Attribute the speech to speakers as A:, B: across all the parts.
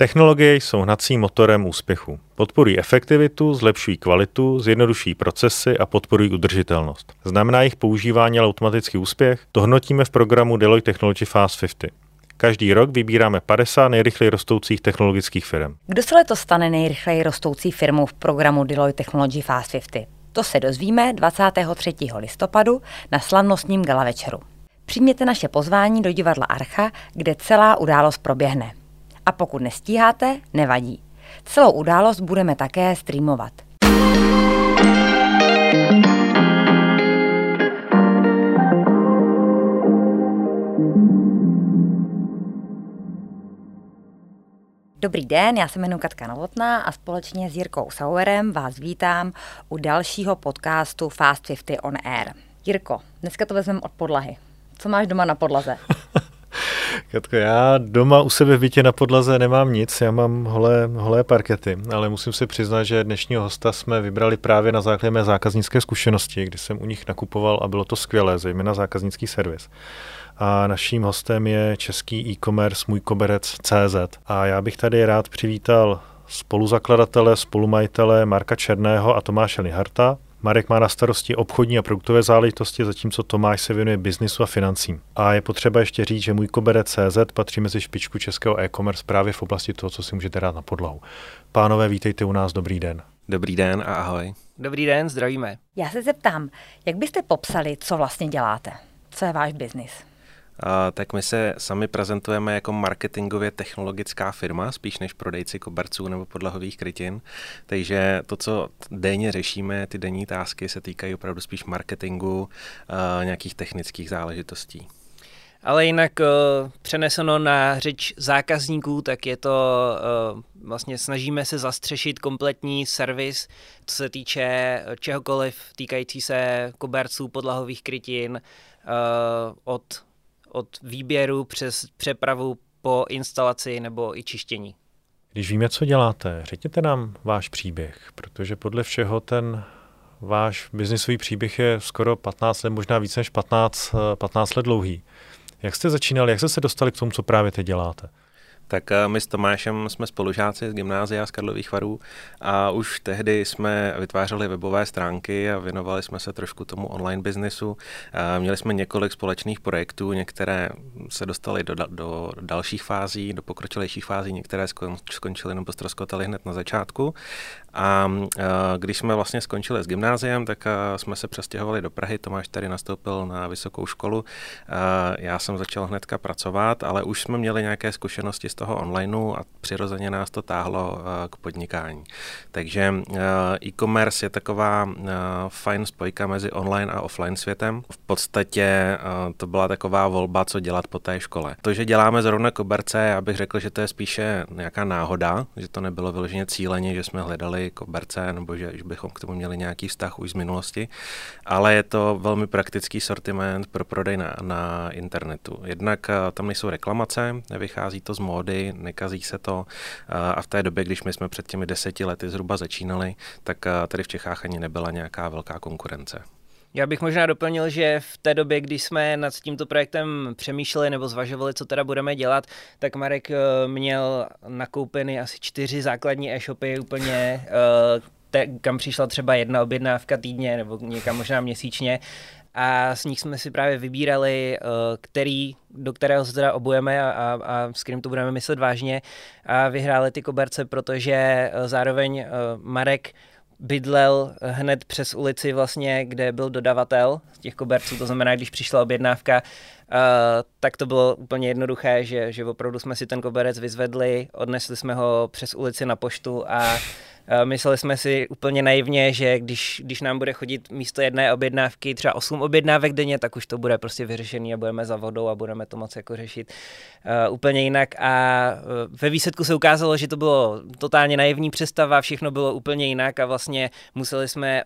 A: Technologie jsou hnacím motorem úspěchu. Podporují efektivitu, zlepšují kvalitu, zjednodušují procesy a podporují udržitelnost. Znamená jejich používání ale automatický úspěch? To hnotíme v programu Deloitte Technology Fast 50. Každý rok vybíráme 50 nejrychleji rostoucích technologických firm.
B: Kdo se letos stane nejrychleji rostoucí firmou v programu Deloitte Technology Fast 50? To se dozvíme 23. listopadu na slavnostním gala večeru. Přijměte naše pozvání do divadla Archa, kde celá událost proběhne. A pokud nestíháte, nevadí. Celou událost budeme také streamovat. Dobrý den, já se jmenuji Katka Novotná a společně s Jirkou Sauerem vás vítám u dalšího podcastu Fast 50 on Air. Jirko, dneska to vezmeme od podlahy. Co máš doma na podlaze?
A: Katko, já doma u sebe v bytě na podlaze nemám nic, já mám holé, holé parkety, ale musím si přiznat, že dnešního hosta jsme vybrali právě na základě mé zákaznické zkušenosti, kdy jsem u nich nakupoval a bylo to skvělé, zejména zákaznický servis. A naším hostem je český e-commerce Můj koberec CZ. A já bych tady rád přivítal spoluzakladatele, spolumajitele Marka Černého a Tomáše Liharta, Marek má na starosti obchodní a produktové záležitosti, zatímco Tomáš se věnuje biznisu a financím. A je potřeba ještě říct, že můj koberec CZ patří mezi špičku českého e-commerce právě v oblasti toho, co si můžete dát na podlahu. Pánové, vítejte u nás, dobrý den.
C: Dobrý den a ahoj.
D: Dobrý den, zdravíme.
B: Já se zeptám, jak byste popsali, co vlastně děláte? Co je váš biznis?
C: Tak my se sami prezentujeme jako marketingově technologická firma, spíš než prodejci koberců nebo podlahových krytin. Takže to, co denně řešíme, ty denní tásky se týkají opravdu spíš marketingu, nějakých technických záležitostí.
D: Ale jinak uh, přeneseno na řeč zákazníků, tak je to uh, vlastně snažíme se zastřešit kompletní servis, co se týče čehokoliv týkající se koberců, podlahových krytin, uh, od od výběru přes přepravu po instalaci nebo i čištění.
A: Když víme, co děláte, řekněte nám váš příběh, protože podle všeho ten váš biznisový příběh je skoro 15 let, možná víc než 15, 15 let dlouhý. Jak jste začínali, jak jste se dostali k tomu, co právě teď děláte?
C: Tak eh, my s Tomášem jsme spolužáci z gymnázia z Karlových varů a už tehdy jsme vytvářeli webové stránky a věnovali jsme se trošku tomu online biznesu. Měli jsme několik společných projektů, některé se dostaly do, do dalších fází, do pokročilejších fází, některé skončily nebo ztroskotaly hned na začátku. A když jsme vlastně skončili s gymnáziem, tak jsme se přestěhovali do Prahy. Tomáš tady nastoupil na vysokou školu. Já jsem začal hnedka pracovat, ale už jsme měli nějaké zkušenosti z toho onlineu a přirozeně nás to táhlo k podnikání. Takže e-commerce je taková fajn spojka mezi online a offline světem. V podstatě to byla taková volba, co dělat po té škole. To, že děláme zrovna koberce, já bych řekl, že to je spíše nějaká náhoda, že to nebylo vyloženě cíleně, že jsme hledali koberce, nebo že, bychom k tomu měli nějaký vztah už z minulosti, ale je to velmi praktický sortiment pro prodej na, na internetu. Jednak eh, tam nejsou reklamace, nevychází to z módy, nekazí se to a v té době, když my jsme před těmi deseti lety zhruba začínali, tak tady v Čechách ani nebyla nějaká velká konkurence.
D: Já bych možná doplnil, že v té době, kdy jsme nad tímto projektem přemýšleli nebo zvažovali, co teda budeme dělat, tak Marek eh, měl nakoupeny asi čtyři základní e-shopy úplně, eh, te, kam přišla třeba jedna objednávka týdně nebo někam možná měsíčně a s nich jsme si právě vybírali, eh, který, do kterého se teda obujeme a, a, a s kterým to budeme myslet vážně. A vyhráli ty koberce, protože zároveň Marek bydlel hned přes ulici vlastně, kde byl dodavatel těch koberců, to znamená, když přišla objednávka, uh, tak to bylo úplně jednoduché, že, že opravdu jsme si ten koberec vyzvedli, odnesli jsme ho přes ulici na poštu a Mysleli jsme si úplně naivně, že když, když nám bude chodit místo jedné objednávky třeba 8 objednávek denně, tak už to bude prostě vyřešený a budeme za vodou a budeme to moc jako řešit uh, úplně jinak. A uh, ve výsledku se ukázalo, že to bylo totálně naivní představa, všechno bylo úplně jinak a vlastně museli jsme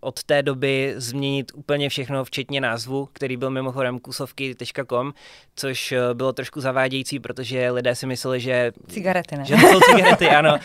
D: od té doby změnit úplně všechno, včetně názvu, který byl mimochodem kusovky.com, což bylo trošku zavádějící, protože lidé si mysleli, že...
B: Cigarety, ne?
D: Že to jsou cigarety, ano.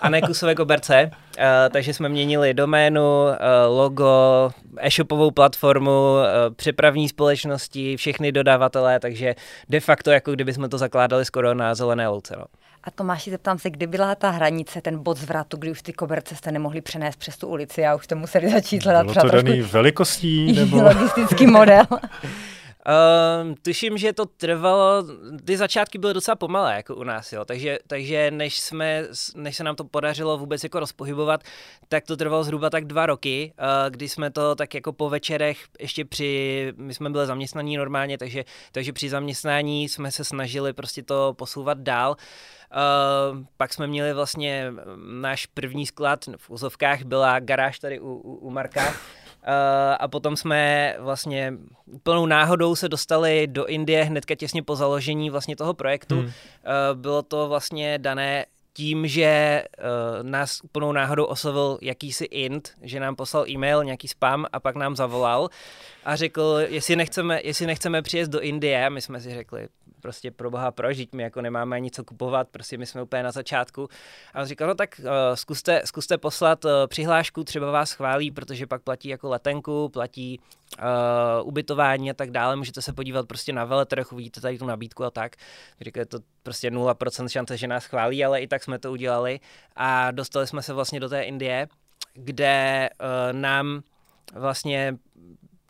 D: A ne kusové koberce uh, takže jsme měnili doménu, uh, logo, e-shopovou platformu, uh, přepravní společnosti, všechny dodavatelé, takže de facto jako kdyby jsme to zakládali skoro na zelené louce. No.
B: A Tomáši, zeptám se, kdy byla ta hranice, ten bod zvratu, kdy už ty koberce jste nemohli přenést přes tu ulici a už jste museli začít hledat
A: Bylo to daný velikostí? Nebo...
B: logistický model.
D: Uh, tuším, že to trvalo, ty začátky byly docela pomalé, jako u nás, jo, takže, takže než, jsme, než se nám to podařilo vůbec jako rozpohybovat, tak to trvalo zhruba tak dva roky, uh, kdy jsme to tak jako po večerech ještě při, my jsme byli zaměstnaní normálně, takže, takže při zaměstnání jsme se snažili prostě to posouvat dál. Uh, pak jsme měli vlastně náš první sklad v úzovkách, byla garáž tady u, u, u Marka, a potom jsme vlastně plnou náhodou se dostali do Indie hnedka těsně po založení vlastně toho projektu. Hmm. Uh, bylo to vlastně dané tím, že uh, nás plnou náhodou oslovil jakýsi int, že nám poslal e-mail, nějaký spam a pak nám zavolal a řekl, jestli nechceme, jestli nechceme přijet do Indie. My jsme si řekli, prostě pro boha prožít, my jako nemáme ani co kupovat, prostě my jsme úplně na začátku. A on říkal, no tak uh, zkuste, zkuste poslat uh, přihlášku, třeba vás chválí, protože pak platí jako letenku, platí uh, ubytování a tak dále, můžete se podívat prostě na veletrh, uvidíte tady tu nabídku a tak. Říkal, je to prostě 0% šance, že nás chválí, ale i tak jsme to udělali a dostali jsme se vlastně do té Indie, kde uh, nám vlastně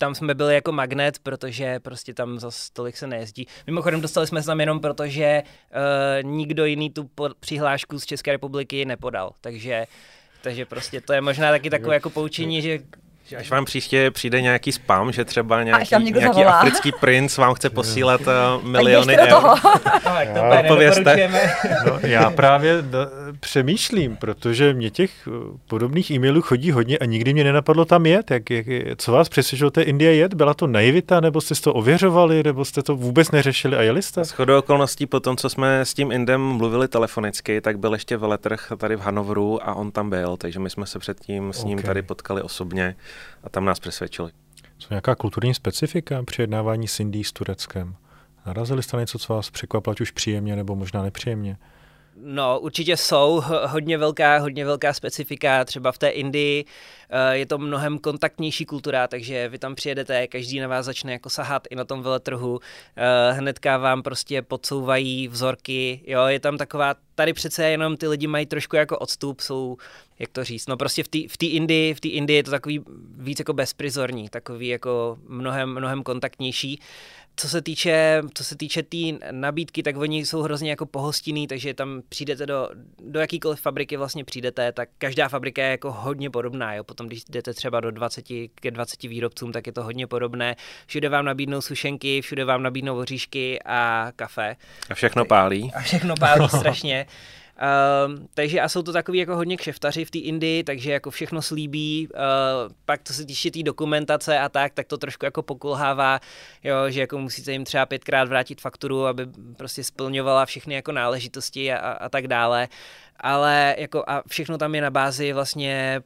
D: tam jsme byli jako magnet, protože prostě tam za tolik se nejezdí. Mimochodem dostali jsme se tam jenom proto, že uh, nikdo jiný tu přihlášku z České republiky nepodal, takže takže prostě to je možná taky takové jako poučení, že
C: Až vám příště přijde nějaký spam, že třeba nějaký, nějaký africký princ vám chce posílat uh, miliony eur. Toho.
A: no, já právě da, přemýšlím, protože mě těch eh, podobných e-mailů chodí hodně a nikdy mě nenapadlo tam jet. Jak, jak, co vás přesvědčilo té Indie jet? Byla to naivita, nebo jste to ověřovali, nebo jste to vůbec neřešili a jeli jste?
C: Shodou okolností po tom, co jsme s tím Indem mluvili telefonicky, tak byl ještě veletrh tady v Hanovru a on tam byl, takže my jsme se předtím s ním okay. tady potkali osobně a tam nás přesvědčili.
A: Jsou nějaká kulturní specifika při jednávání s Indií s Tureckem? Narazili jste něco, co vás překvapilo, ať už příjemně nebo možná nepříjemně?
D: No, určitě jsou hodně velká, hodně velká specifika, třeba v té Indii eh, je to mnohem kontaktnější kultura, takže vy tam přijedete, každý na vás začne jako sahat i na tom veletrhu, eh, hnedka vám prostě podsouvají vzorky, jo, je tam taková, tady přece jenom ty lidi mají trošku jako odstup, jsou jak to říct, no prostě v té v Indii, v té Indii je to takový víc jako bezprizorní, takový jako mnohem, mnohem kontaktnější. Co se týče, co se týče té tý nabídky, tak oni jsou hrozně jako pohostinný, takže tam přijdete do, do jakýkoliv fabriky vlastně přijdete, tak každá fabrika je jako hodně podobná, jo. Potom, když jdete třeba do 20 ke 20 výrobcům, tak je to hodně podobné. Všude vám nabídnou sušenky, všude vám nabídnou oříšky a kafe.
C: A všechno pálí.
D: A všechno pálí strašně. Uh, takže a jsou to takový jako hodně kšeftaři v té Indii, takže jako všechno slíbí, uh, pak to se týče té tý dokumentace a tak, tak to trošku jako pokulhává, jo, že jako musíte jim třeba pětkrát vrátit fakturu, aby prostě splňovala všechny jako náležitosti a, a, a tak dále. Ale jako a všechno tam je na bázi vlastně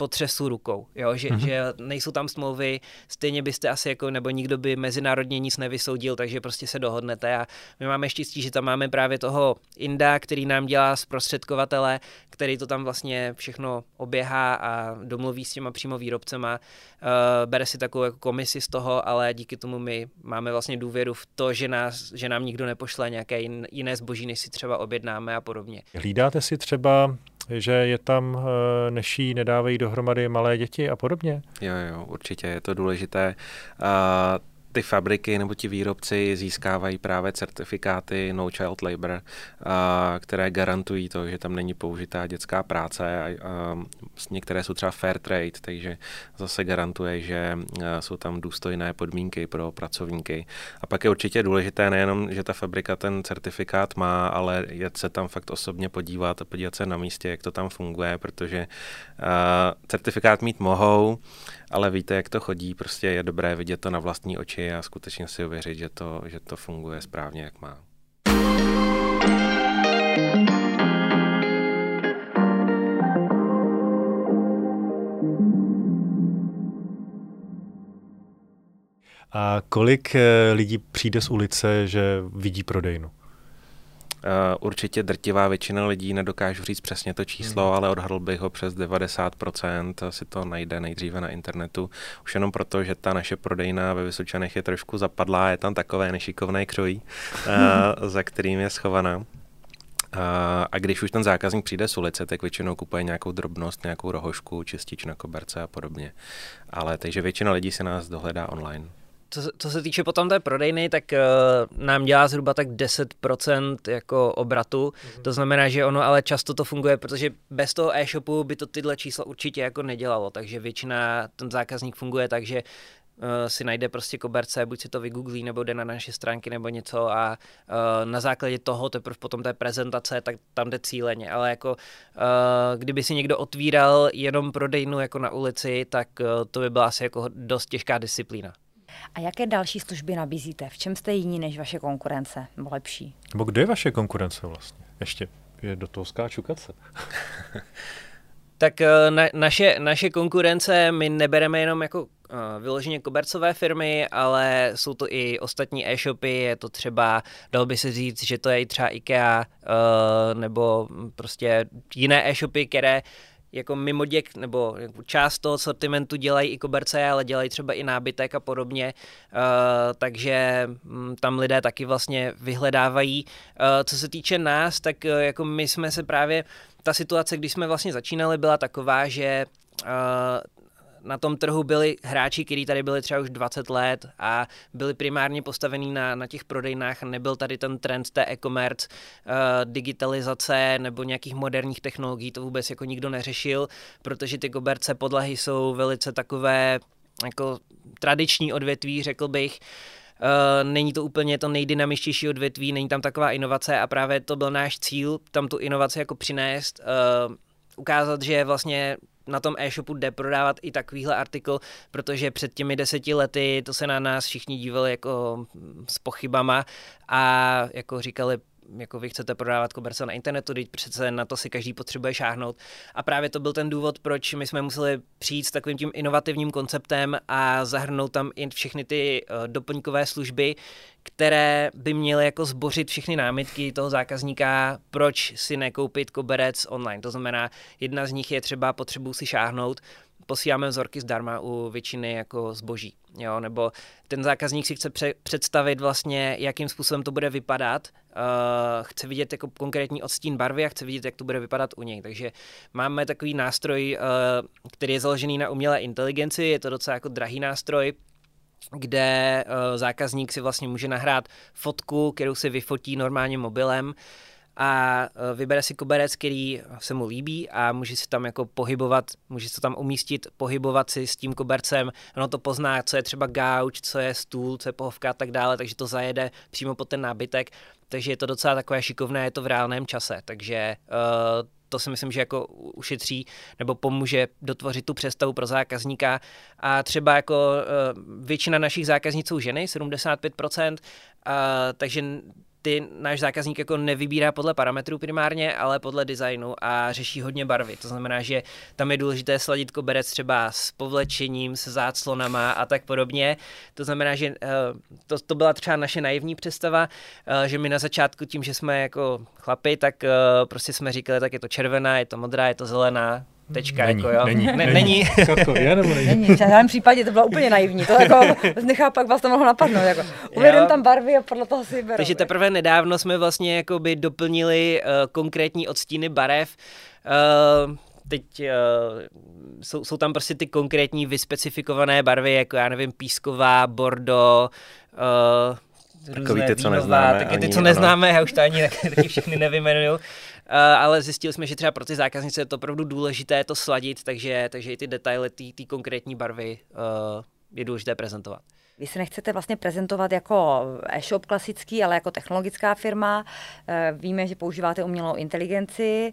D: potřesu rukou, jo? Že, mm-hmm. že nejsou tam smlouvy, stejně byste asi jako, nebo nikdo by mezinárodně nic nevysoudil, takže prostě se dohodnete a my máme štěstí, že tam máme právě toho Inda, který nám dělá zprostředkovatele, který to tam vlastně všechno oběhá a domluví s těma přímo výrobcema, uh, bere si takovou jako komisi z toho, ale díky tomu my máme vlastně důvěru v to, že, nás, že nám nikdo nepošle nějaké jiné zboží, než si třeba objednáme a podobně.
A: Hlídáte si třeba že je tam eh, neší, nedávají dohromady malé děti a podobně?
C: Jo, jo, určitě je to důležité. Uh, ty fabriky nebo ti výrobci získávají právě certifikáty No Child Labor, které garantují to, že tam není použitá dětská práce. A, některé jsou třeba fair trade, takže zase garantuje, že jsou tam důstojné podmínky pro pracovníky. A pak je určitě důležité nejenom, že ta fabrika ten certifikát má, ale jet se tam fakt osobně podívat a podívat se na místě, jak to tam funguje, protože certifikát mít mohou, ale víte, jak to chodí, prostě je dobré vidět to na vlastní oči a skutečně si uvěřit, že to, že to funguje správně, jak má.
A: A kolik eh, lidí přijde z ulice, že vidí prodejnu?
C: Určitě drtivá většina lidí, nedokážu říct přesně to číslo, hmm. ale odhadl bych ho přes 90%, si to najde nejdříve na internetu. Už jenom proto, že ta naše prodejna ve Vysočanech je trošku zapadlá, je tam takové nešikovné krojí, uh, za kterým je schovaná. A když už ten zákazník přijde z ulice, tak většinou kupuje nějakou drobnost, nějakou rohošku, čistič na koberce a podobně. Ale takže většina lidí se nás dohledá online.
D: Co, co se týče potom té prodejny, tak uh, nám dělá zhruba tak 10% jako obratu. Mm-hmm. To znamená, že ono ale často to funguje, protože bez toho e-shopu by to tyhle čísla určitě jako nedělalo. Takže většina ten zákazník funguje tak, že uh, si najde prostě koberce, buď si to vygooglí, nebo jde na naše stránky nebo něco a uh, na základě toho teprve potom té prezentace, tak tam jde cíleně. Ale jako uh, kdyby si někdo otvíral jenom prodejnu jako na ulici, tak uh, to by byla asi jako dost těžká disciplína.
B: A jaké další služby nabízíte? V čem jste jiní než vaše konkurence, nebo lepší?
A: Nebo kde je vaše konkurence vlastně? Ještě je do toho skáču kace.
D: tak eh, na, naše, naše konkurence my nebereme jenom jako uh, vyloženě kobercové firmy, ale jsou to i ostatní e-shopy, je to třeba, dal by se říct, že to je i třeba IKEA uh, nebo prostě jiné e-shopy, které jako mimo děk, nebo část toho sortimentu dělají i koberce, ale dělají třeba i nábytek a podobně, uh, takže um, tam lidé taky vlastně vyhledávají. Uh, co se týče nás, tak uh, jako my jsme se právě, ta situace, když jsme vlastně začínali, byla taková, že na tom trhu byli hráči, kteří tady byli třeba už 20 let a byli primárně postavení na, na těch prodejnách nebyl tady ten trend té e-commerce, uh, digitalizace nebo nějakých moderních technologií, to vůbec jako nikdo neřešil, protože ty koberce podlahy jsou velice takové jako tradiční odvětví, řekl bych, Uh, není to úplně to nejdynamičtější odvětví, není tam taková inovace a právě to byl náš cíl, tam tu inovaci jako přinést, uh, ukázat, že vlastně na tom e-shopu jde prodávat i takovýhle artikl, protože před těmi deseti lety to se na nás všichni dívali jako s pochybama a jako říkali, jako vy chcete prodávat koberce na internetu, teď přece na to si každý potřebuje šáhnout. A právě to byl ten důvod, proč my jsme museli přijít s takovým tím inovativním konceptem a zahrnout tam i všechny ty uh, doplňkové služby, které by měly jako zbořit všechny námitky toho zákazníka, proč si nekoupit koberec online. To znamená, jedna z nich je třeba potřebu si šáhnout, posíláme vzorky zdarma u většiny jako zboží. Jo? Nebo ten zákazník si chce pře- představit vlastně, jakým způsobem to bude vypadat, uh, chce vidět jako konkrétní odstín barvy a chce vidět, jak to bude vypadat u něj. Takže máme takový nástroj, uh, který je založený na umělé inteligenci, je to docela jako drahý nástroj, kde uh, zákazník si vlastně může nahrát fotku, kterou si vyfotí normálně mobilem, a e, vybere si koberec, který se mu líbí a může si tam jako pohybovat, může se tam umístit, pohybovat si s tím kobercem, ono to pozná, co je třeba gauč, co je stůl, co je pohovka a tak dále, takže to zajede přímo pod ten nábytek, takže je to docela takové šikovné, je to v reálném čase, takže uh, to si myslím, že jako ušetří nebo pomůže dotvořit tu představu pro zákazníka. A třeba jako uh, většina našich zákazníků ženy, 75%, uh, takže ty náš zákazník jako nevybírá podle parametrů primárně, ale podle designu a řeší hodně barvy. To znamená, že tam je důležité sladit koberec třeba s povlečením, s záclonama a tak podobně. To znamená, že eh, to, to byla třeba naše naivní představa, eh, že my na začátku tím, že jsme jako chlapi, tak eh, prostě jsme říkali, tak je to červená, je to modrá, je to zelená, Tečka,
A: není,
D: jako jo.
A: Není,
D: ne,
A: není.
D: není.
A: Katko, je nebo není?
B: Není, v žádném případě to bylo úplně naivní, to jako nechápu, pak vás to mohlo napadnout, jako uvedem tam barvy a podle toho si berou.
D: Takže teprve nedávno jsme vlastně jakoby doplnili uh, konkrétní odstíny barev, uh, teď uh, jsou, jsou tam prostě ty konkrétní vyspecifikované barvy, jako já nevím, písková, bordo, uh,
C: Takový ty, co neznáme.
D: Taky ty, co neznáme, ano. já už to ani taky všechny nevymenuju. Uh, ale zjistili jsme, že třeba pro ty zákaznice je to opravdu důležité to sladit, takže, takže i ty detaily, ty konkrétní barvy uh, je důležité prezentovat.
B: Vy se nechcete vlastně prezentovat jako e-shop klasický, ale jako technologická firma. Eh, víme, že používáte umělou inteligenci.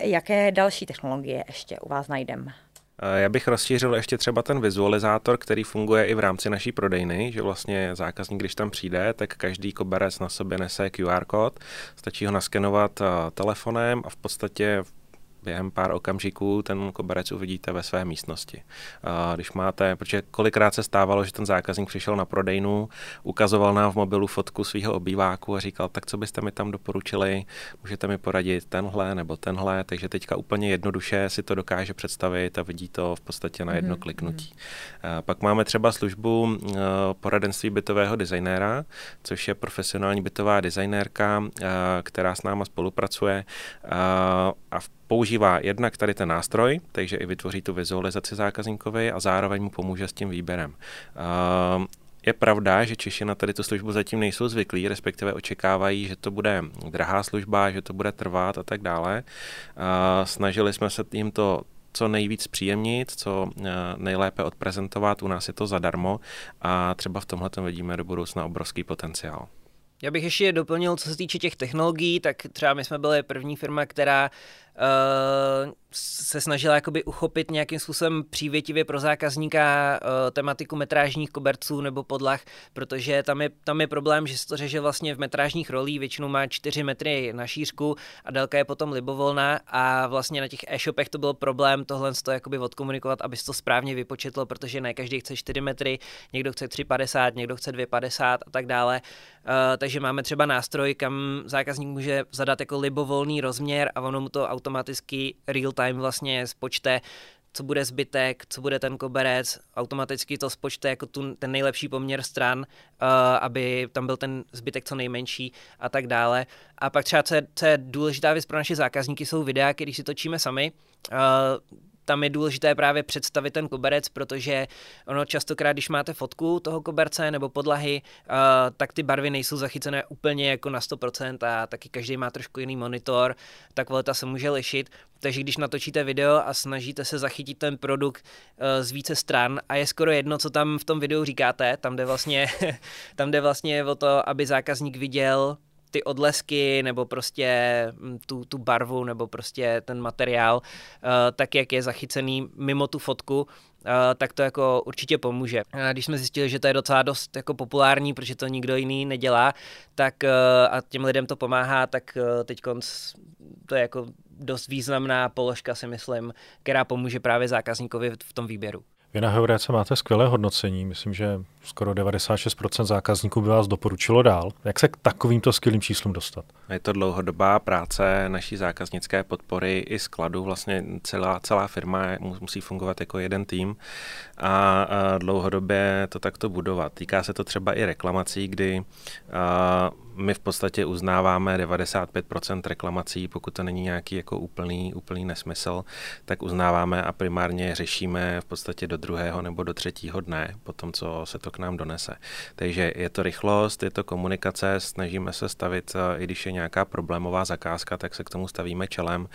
B: Jaké další technologie ještě u vás najdeme?
C: Eh, já bych rozšířil ještě třeba ten vizualizátor, který funguje i v rámci naší prodejny, že vlastně zákazník, když tam přijde, tak každý koberec na sobě nese QR kód, stačí ho naskenovat eh, telefonem a v podstatě během pár okamžiků ten koberec uvidíte ve své místnosti. Když máte, protože kolikrát se stávalo, že ten zákazník přišel na prodejnu, ukazoval nám v mobilu fotku svého obýváku a říkal, tak co byste mi tam doporučili, můžete mi poradit tenhle nebo tenhle, takže teďka úplně jednoduše si to dokáže představit a vidí to v podstatě na jedno mm-hmm. kliknutí. Pak máme třeba službu poradenství bytového designéra, což je profesionální bytová designérka, která s náma spolupracuje a v používá jednak tady ten nástroj, takže i vytvoří tu vizualizaci zákazníkovi a zároveň mu pomůže s tím výběrem. Je pravda, že Češi na tady tu službu zatím nejsou zvyklí, respektive očekávají, že to bude drahá služba, že to bude trvat a tak dále. Snažili jsme se jim to co nejvíc příjemnit, co nejlépe odprezentovat. U nás je to zadarmo a třeba v tomhle vidíme do budoucna obrovský potenciál.
D: Já bych ještě doplnil, co se týče těch technologií, tak třeba my jsme byli první firma, která uh, se snažila jakoby uchopit nějakým způsobem přívětivě pro zákazníka uh, tematiku metrážních koberců nebo podlah, protože tam je, tam je problém, že se to řeže vlastně v metrážních rolí, většinou má 4 metry na šířku a délka je potom libovolná a vlastně na těch e-shopech to byl problém tohle to jakoby odkomunikovat, aby se to správně vypočetlo, protože ne každý chce 4 metry, někdo chce 3,50, někdo chce 2,50 a tak dále. Uh, takže máme třeba nástroj, kam zákazník může zadat jako libovolný rozměr a ono mu to automaticky real time vlastně spočte, co bude zbytek, co bude ten koberec, automaticky to spočte jako tu, ten nejlepší poměr stran, uh, aby tam byl ten zbytek co nejmenší a tak dále. A pak třeba, co je, co je důležitá věc pro naše zákazníky, jsou videa, které si točíme sami. Uh, tam je důležité právě představit ten koberec, protože ono častokrát, když máte fotku toho koberce nebo podlahy, uh, tak ty barvy nejsou zachycené úplně jako na 100% a taky každý má trošku jiný monitor, ta kvalita se může lišit. Takže když natočíte video a snažíte se zachytit ten produkt uh, z více stran a je skoro jedno, co tam v tom videu říkáte, tam jde vlastně, tam jde vlastně o to, aby zákazník viděl ty odlesky nebo prostě mm, tu, tu barvu nebo prostě ten materiál, uh, tak jak je zachycený mimo tu fotku, Uh, tak to jako určitě pomůže. Když jsme zjistili, že to je docela dost jako populární, protože to nikdo jiný nedělá, tak uh, a těm lidem to pomáhá, tak teď to je jako dost významná položka, si myslím, která pomůže právě zákazníkovi v tom výběru.
A: Vy na Heuréce máte skvělé hodnocení, myslím, že skoro 96% zákazníků by vás doporučilo dál. Jak se k takovýmto skvělým číslům dostat?
C: Je to dlouhodobá práce naší zákaznické podpory i skladu. Vlastně celá, celá firma musí fungovat jako jeden tým a, a dlouhodobě to takto budovat. Týká se to třeba i reklamací, kdy a, my v podstatě uznáváme 95% reklamací, pokud to není nějaký jako úplný, úplný nesmysl, tak uznáváme a primárně řešíme v podstatě do druhého nebo do třetího dne, po tom, co se to k nám donese. Takže je to rychlost, je to komunikace, snažíme se stavit, i když je nějaká problémová zakázka, tak se k tomu stavíme čelem,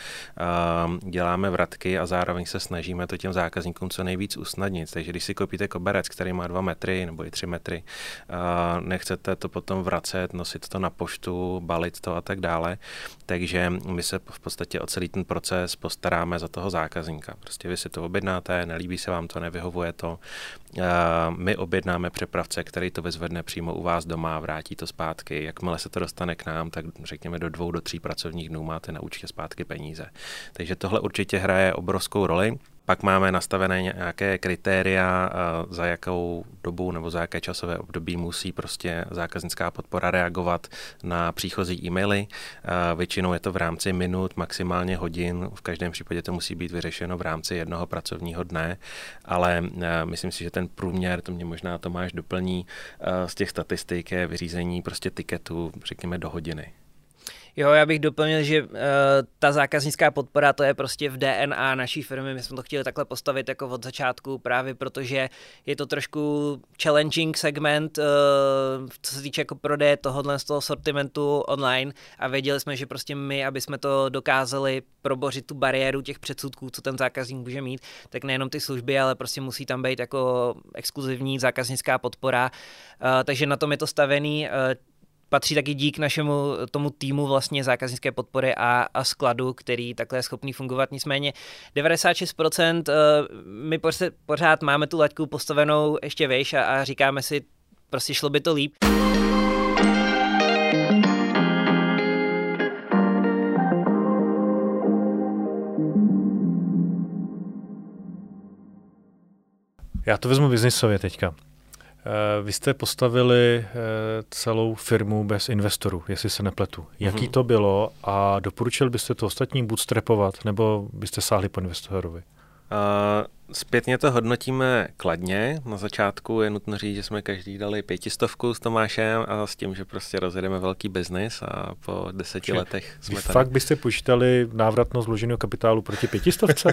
C: děláme vratky a zároveň se snažíme to těm zákazníkům co nejvíc usnadnit. Takže když si koupíte koberec, který má 2 metry nebo i 3 metry, nechcete to potom vracet, nosit to na poštu, balit to a tak dále. Takže my se v podstatě o celý ten proces postaráme za toho zákazníka. Prostě vy si to objednáte, nelíbí se vám to, nevyhovuje to. My objednáme přepravce, který to vyzvedne přímo u vás doma, vrátí to zpátky. Jakmile se to dostane k nám, tak řekněme do dvou, do tří pracovních dnů máte na účtě zpátky peníze. Takže tohle určitě hraje obrovskou roli. Pak máme nastavené nějaké kritéria, eh, za jakou dobu nebo za jaké časové období musí prostě zákaznická podpora reagovat na příchozí e-maily. Eh, většinou je to v rámci minut, maximálně hodin. V každém případě to musí být vyřešeno v rámci jednoho pracovního dne, ale eh, myslím si, že ten průměr, to mě možná Tomáš doplní, z těch statistik je vyřízení prostě tiketu, řekněme, do hodiny.
D: Jo, já bych doplnil, že uh, ta zákaznická podpora, to je prostě v DNA naší firmy. My jsme to chtěli takhle postavit jako od začátku, právě protože je to trošku challenging segment, uh, co se týče jako prodeje tohohle z toho sortimentu online a věděli jsme, že prostě my, aby jsme to dokázali probořit tu bariéru těch předsudků, co ten zákazník může mít, tak nejenom ty služby, ale prostě musí tam být jako exkluzivní zákaznická podpora. Uh, takže na tom je to stavený. Uh, patří taky dík našemu tomu týmu vlastně zákaznické podpory a, a skladu, který takhle je schopný fungovat. Nicméně 96% eh, my pořád máme tu laťku postavenou ještě vejš a, a říkáme si, prostě šlo by to líp.
A: Já to vezmu biznisově teďka. Eh, vy jste postavili eh, celou firmu bez investorů, jestli se nepletu. Jaký mm-hmm. to bylo a doporučil byste to ostatním bootstrapovat, nebo byste sáhli po investorovi?
C: Uh, Zpětně to hodnotíme kladně. Na začátku je nutno říct, že jsme každý dali pětistovku s Tomášem a s tím, že prostě rozjedeme velký biznis a po deseti že letech jsme
A: tady. Fakt byste počítali návratnost vloženého kapitálu proti pětistovce?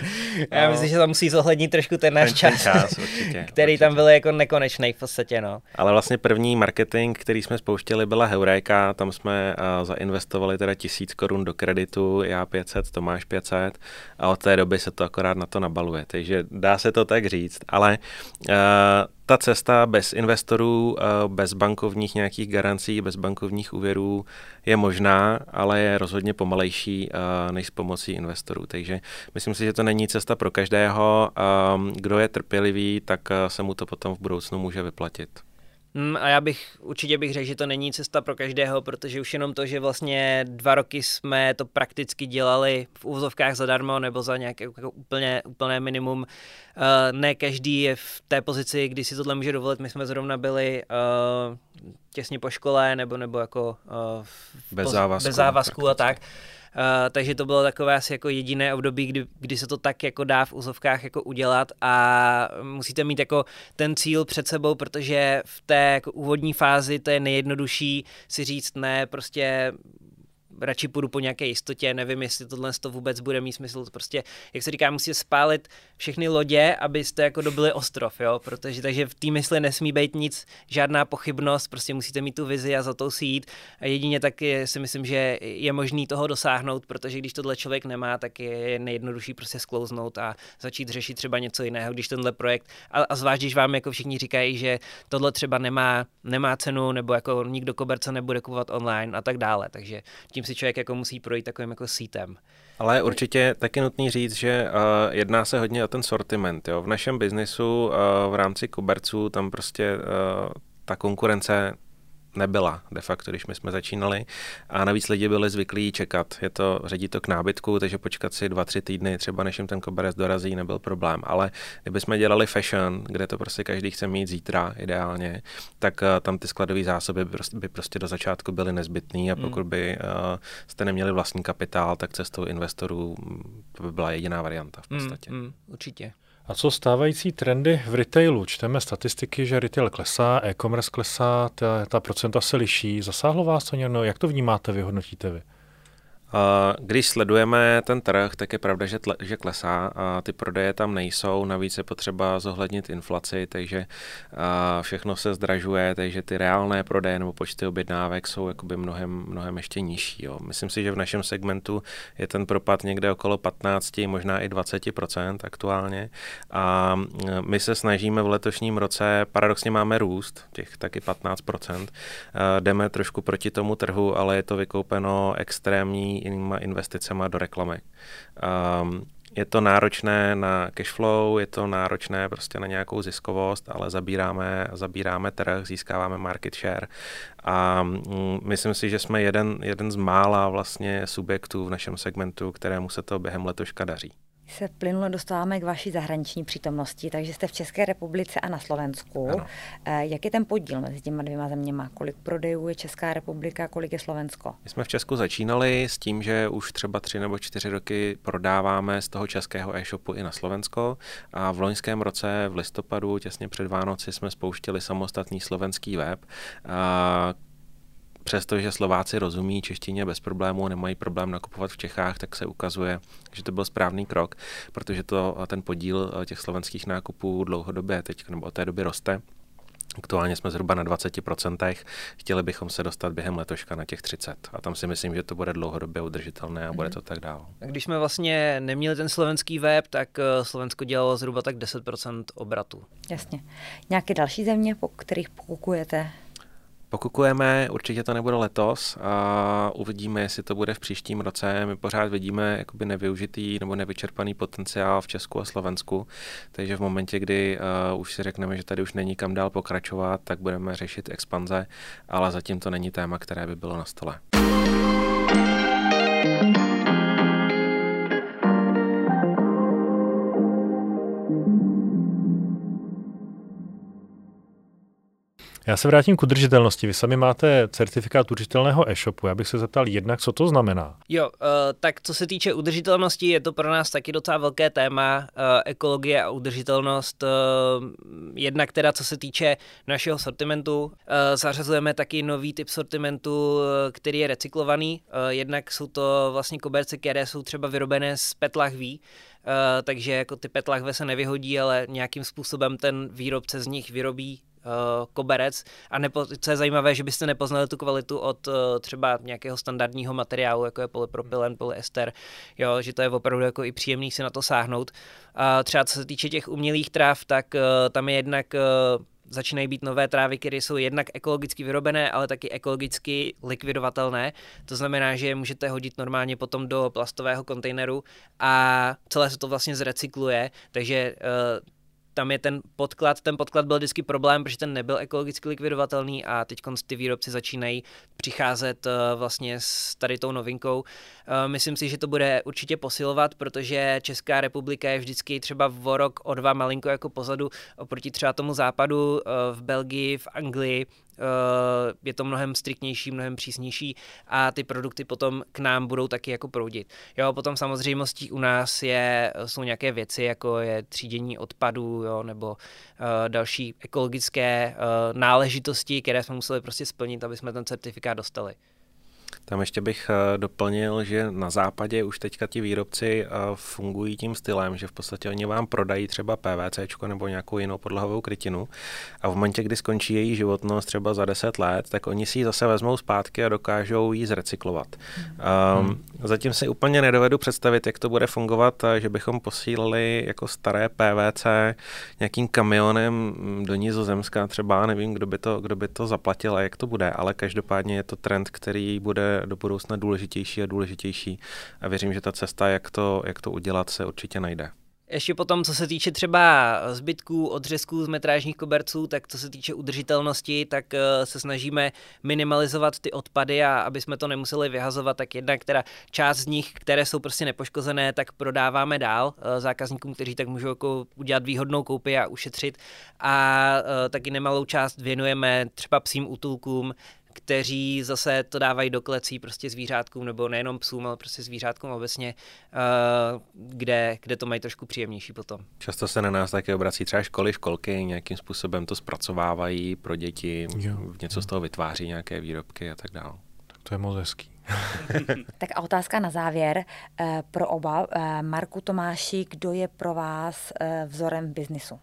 D: Já myslím, že tam musí zohlednit trošku ten náš čas, čas určitě, který určitě. tam byl jako nekonečný v podstatě. No.
C: Ale vlastně první marketing, který jsme spouštěli, byla Heureka. Tam jsme uh, zainvestovali teda tisíc korun do kreditu, já 500, Tomáš 500 a od té doby se to akorát na to nabaluje takže dá se to tak říct, ale uh, ta cesta bez investorů, uh, bez bankovních nějakých garancí, bez bankovních úvěrů je možná, ale je rozhodně pomalejší uh, než s pomocí investorů. Takže myslím si, že to není cesta pro každého. Um, kdo je trpělivý, tak uh, se mu to potom v budoucnu může vyplatit.
D: Hmm, a já bych určitě bych řekl, že to není cesta pro každého, protože už jenom to, že vlastně dva roky jsme to prakticky dělali v úvozovkách zadarmo nebo za nějaké jako úplně, úplné minimum. Uh, ne každý je v té pozici, kdy si tohle může dovolit. My jsme zrovna byli uh, těsně po škole nebo nebo jako uh,
C: bez závazku,
D: bez závazku a tak. Takže to bylo takové asi jako jediné období, kdy, kdy se to tak jako dá v úzovkách jako udělat a musíte mít jako ten cíl před sebou, protože v té jako úvodní fázi to je nejjednodušší si říct ne, prostě radši půjdu po nějaké jistotě, nevím, jestli tohle to vůbec bude mít smysl. Prostě, jak se říká, musíte spálit všechny lodě, abyste jako dobili ostrov, jo, protože takže v té mysli nesmí být nic, žádná pochybnost, prostě musíte mít tu vizi a za to si jít. A jedině tak je, si myslím, že je možný toho dosáhnout, protože když tohle člověk nemá, tak je nejjednodušší prostě sklouznout a začít řešit třeba něco jiného, když tenhle projekt, a, a zvlášť, když vám jako všichni říkají, že tohle třeba nemá, nemá cenu, nebo jako nikdo koberce nebude kupovat online a tak dále. Takže tím si člověk jako musí projít takovým jako sítem.
C: Ale určitě taky nutný říct, že uh, jedná se hodně o ten sortiment. Jo. V našem biznisu uh, v rámci kuberců tam prostě uh, ta konkurence nebyla de facto, když my jsme začínali. A navíc lidi byli zvyklí čekat. Je to, ředit to k nábytku, takže počkat si dva, tři týdny, třeba než jim ten koberec dorazí, nebyl problém. Ale kdybychom dělali fashion, kde to prostě každý chce mít zítra ideálně, tak uh, tam ty skladové zásoby by prostě, do začátku byly nezbytné a hmm. pokud by uh, jste neměli vlastní kapitál, tak cestou investorů mm, by byla jediná varianta v hmm, podstatě. Mm, mm,
D: určitě.
A: A co stávající trendy v retailu? Čteme statistiky, že retail klesá, e-commerce klesá, ta, ta procenta se liší. Zasáhlo vás to někdo? Jak to vnímáte, vyhodnotíte vy?
C: Když sledujeme ten trh, tak je pravda, že, tle, že klesá a ty prodeje tam nejsou, navíc je potřeba zohlednit inflaci, takže všechno se zdražuje, takže ty reálné prodeje nebo počty objednávek jsou jakoby mnohem, mnohem ještě nižší. Jo. Myslím si, že v našem segmentu je ten propad někde okolo 15, možná i 20% aktuálně a my se snažíme v letošním roce, paradoxně máme růst, těch taky 15%, jdeme trošku proti tomu trhu, ale je to vykoupeno extrémní jinýma investicemi do reklamy. Um, je to náročné na cash flow, je to náročné prostě na nějakou ziskovost, ale zabíráme, zabíráme trh, získáváme market share a mm, myslím si, že jsme jeden, jeden z mála vlastně subjektů v našem segmentu, kterému se to během letoška daří
B: se plynule dostáváme k vaší zahraniční přítomnosti, takže jste v České republice a na Slovensku. Ano. Eh, jak je ten podíl mezi těma dvěma zeměma? Kolik prodejů je Česká republika, kolik je Slovensko?
C: My jsme v Česku začínali s tím, že už třeba tři nebo čtyři roky prodáváme z toho českého e-shopu i na Slovensko a v loňském roce v listopadu, těsně před Vánoci, jsme spouštili samostatný slovenský web, přestože Slováci rozumí češtině bez problémů, nemají problém nakupovat v Čechách, tak se ukazuje, že to byl správný krok, protože to, ten podíl těch slovenských nákupů dlouhodobě teď nebo od té doby roste. Aktuálně jsme zhruba na 20%, chtěli bychom se dostat během letoška na těch 30. A tam si myslím, že to bude dlouhodobě udržitelné a bude mhm. to tak dál.
D: Když jsme vlastně neměli ten slovenský web, tak eh, Slovensko dělalo zhruba tak 10% obratu.
B: Jasně. Nějaké další země, po kterých pokukujete?
C: Pokukujeme, určitě to nebude letos a uvidíme, jestli to bude v příštím roce. My pořád vidíme jakoby nevyužitý nebo nevyčerpaný potenciál v Česku a Slovensku, takže v momentě, kdy uh, už si řekneme, že tady už není kam dál pokračovat, tak budeme řešit expanze, ale zatím to není téma, které by bylo na stole.
A: Já se vrátím k udržitelnosti. Vy sami máte certifikát udržitelného e-shopu. Já bych se zeptal jednak, co to znamená.
D: Jo, uh, tak co se týče udržitelnosti, je to pro nás taky docela velké téma, uh, ekologie a udržitelnost. Uh, jednak teda, co se týče našeho sortimentu, zařazujeme taky nový typ sortimentu, který je recyklovaný. Jednak jsou to vlastně koberce, které jsou třeba vyrobené z PET lahví, Uh, takže jako ty PET lahve se nevyhodí, ale nějakým způsobem ten výrobce z nich vyrobí koberec a nepo, co je zajímavé, že byste nepoznali tu kvalitu od uh, třeba nějakého standardního materiálu, jako je polypropylen, polyester, jo, že to je opravdu jako i příjemný si na to sáhnout. A třeba co se týče těch umělých tráv, tak uh, tam je jednak začínají být nové trávy, které jsou jednak ekologicky vyrobené, ale taky ekologicky likvidovatelné. To znamená, že je můžete hodit normálně potom do plastového kontejneru a celé se to vlastně zrecykluje, takže uh, tam je ten podklad, ten podklad byl vždycky problém, protože ten nebyl ekologicky likvidovatelný a teď ty výrobci začínají přicházet uh, vlastně s tady tou novinkou. Uh, myslím si, že to bude určitě posilovat, protože Česká republika je vždycky třeba o rok, o dva malinko jako pozadu oproti třeba tomu západu uh, v Belgii, v Anglii, Eh, je to mnohem striktnější, mnohem přísnější a ty produkty potom k nám budou taky jako proudit. Jo, potom samozřejmostí u nás je, jsou nějaké věci, jako je třídění odpadů, jo, nebo uh, další ekologické uh, náležitosti, které jsme museli prostě splnit, aby jsme ten certifikát dostali.
C: Tam ještě bych eh, doplnil, že na západě už teďka ti výrobci eh, fungují tím stylem, že v podstatě oni vám prodají třeba PVC nebo nějakou jinou podlahovou krytinu a v momentě, kdy skončí její životnost třeba za 10 let, tak oni si ji zase vezmou zpátky a dokážou ji zrecyklovat. Hmm. Um, zatím si úplně nedovedu představit, jak to bude fungovat, eh, že bychom posílali jako staré PVC nějakým kamionem mm, do Nizozemska třeba, nevím, kdo by to, kdo by to zaplatil a jak to bude, ale každopádně je to trend, který bude do budoucna důležitější a důležitější a věřím, že ta cesta, jak to, jak to udělat, se určitě najde.
D: Ještě potom, co se týče třeba zbytků, odřezků z metrážních koberců, tak co se týče udržitelnosti, tak eh, se snažíme minimalizovat ty odpady a aby jsme to nemuseli vyhazovat, tak jednak teda část z nich, které jsou prostě nepoškozené, tak prodáváme dál eh, zákazníkům, kteří tak můžou jako udělat výhodnou koupi a ušetřit a eh, taky nemalou část věnujeme třeba psím útulkům, kteří zase to dávají do klecí prostě zvířátkům, nebo nejenom psům, ale prostě zvířátkům obecně, uh, kde, kde to mají trošku příjemnější potom.
C: Často se na nás také obrací třeba školy, školky, nějakým způsobem to zpracovávají pro děti, jo. něco z toho vytváří, nějaké výrobky a tak dále.
A: Tak to je moc hezký.
B: tak a otázka na závěr eh, pro oba. Eh, Marku Tomáši, kdo je pro vás vzorem biznisu?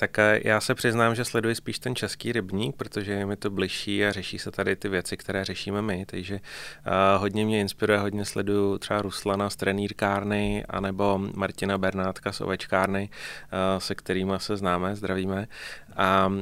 C: Tak eh, já se přiznám, že sleduji spíš ten český rybník, protože je mi to bližší a řeší se tady ty věci, které řešíme my, takže uh, hodně mě inspiruje, hodně sleduju třeba Ruslana z trenýrkárny, anebo Martina Bernátka z ovečkárny, uh, se kterými se známe, zdravíme a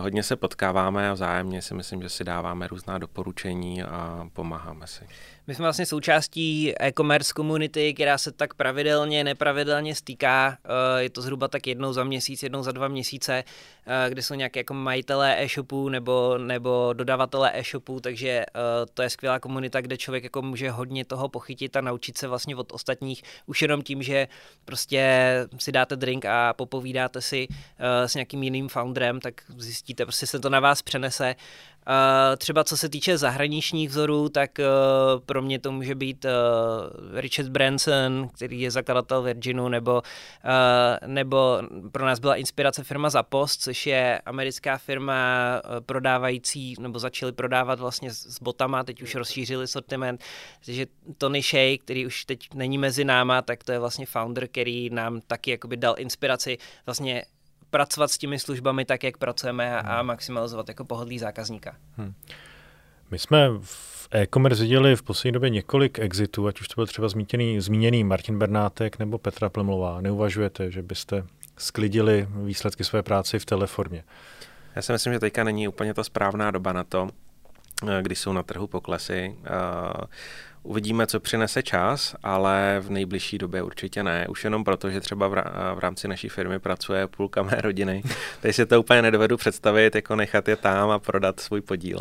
C: hodně se potkáváme a vzájemně si myslím, že si dáváme různá doporučení a pomáháme si.
D: My jsme vlastně součástí e-commerce komunity, která se tak pravidelně, nepravidelně stýká. Eh, je to zhruba tak jednou za měsíc, jednou za dva měsíce, eh, kde jsou nějaké jako majitelé e-shopů nebo, nebo dodavatelé e-shopů, takže eh, to je skvělá komunita, kde člověk jako může hodně toho pochytit a naučit se vlastně od ostatních už jenom tím, že prostě si dáte drink a popovídáte si s nějakým jiným founderem, tak zjistíte, prostě se to na vás přenese. Uh, třeba co se týče zahraničních vzorů, tak uh, pro mě to může být uh, Richard Branson, který je zakladatel Virginu, nebo, nebo pro nás byla inspirace firma Zapost, což je americká firma prodávající, nebo začali prodávat vlastně s, s botama, teď už rozšířili sortiment, takže Tony Shea, který už teď není mezi náma, tak to je vlastně founder, který nám taky jakoby dal inspiraci. Vlastně pracovat s těmi službami tak, jak pracujeme a, a hmm. maximalizovat jako pohodlí zákazníka. Hmm.
A: My jsme v e-commerce viděli v poslední době několik exitů, ať už to byl třeba zmíněný, zmíněný Martin Bernátek nebo Petra Plemlová. Neuvažujete, že byste sklidili výsledky své práce v teleformě?
C: Já si myslím, že teďka není úplně ta správná doba na to, eh, když jsou na trhu poklesy. Uvidíme, co přinese čas, ale v nejbližší době určitě ne. Už jenom proto, že třeba v rámci naší firmy pracuje půlka mé rodiny. Teď si to úplně nedovedu představit, jako nechat je tam a prodat svůj podíl.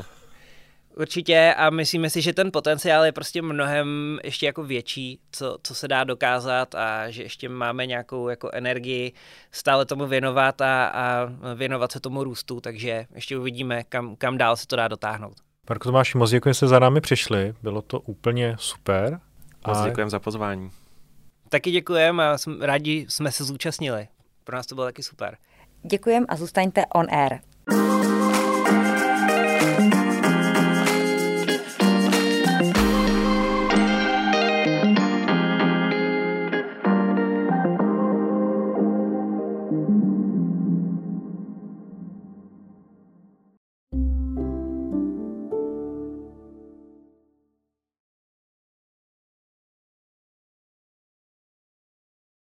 D: Určitě a myslíme si, že ten potenciál je prostě mnohem ještě jako větší, co, co se dá dokázat a že ještě máme nějakou jako energii stále tomu věnovat a, a věnovat se tomu růstu, takže ještě uvidíme, kam, kam dál se to dá dotáhnout.
A: Marko Tomáši, moc děkuji, že jste za námi přišli, bylo to úplně super.
C: Moc a... děkujeme za pozvání.
D: Taky děkujeme a rádi jsme se zúčastnili. Pro nás to bylo taky super.
B: Děkujeme a zůstaňte on air.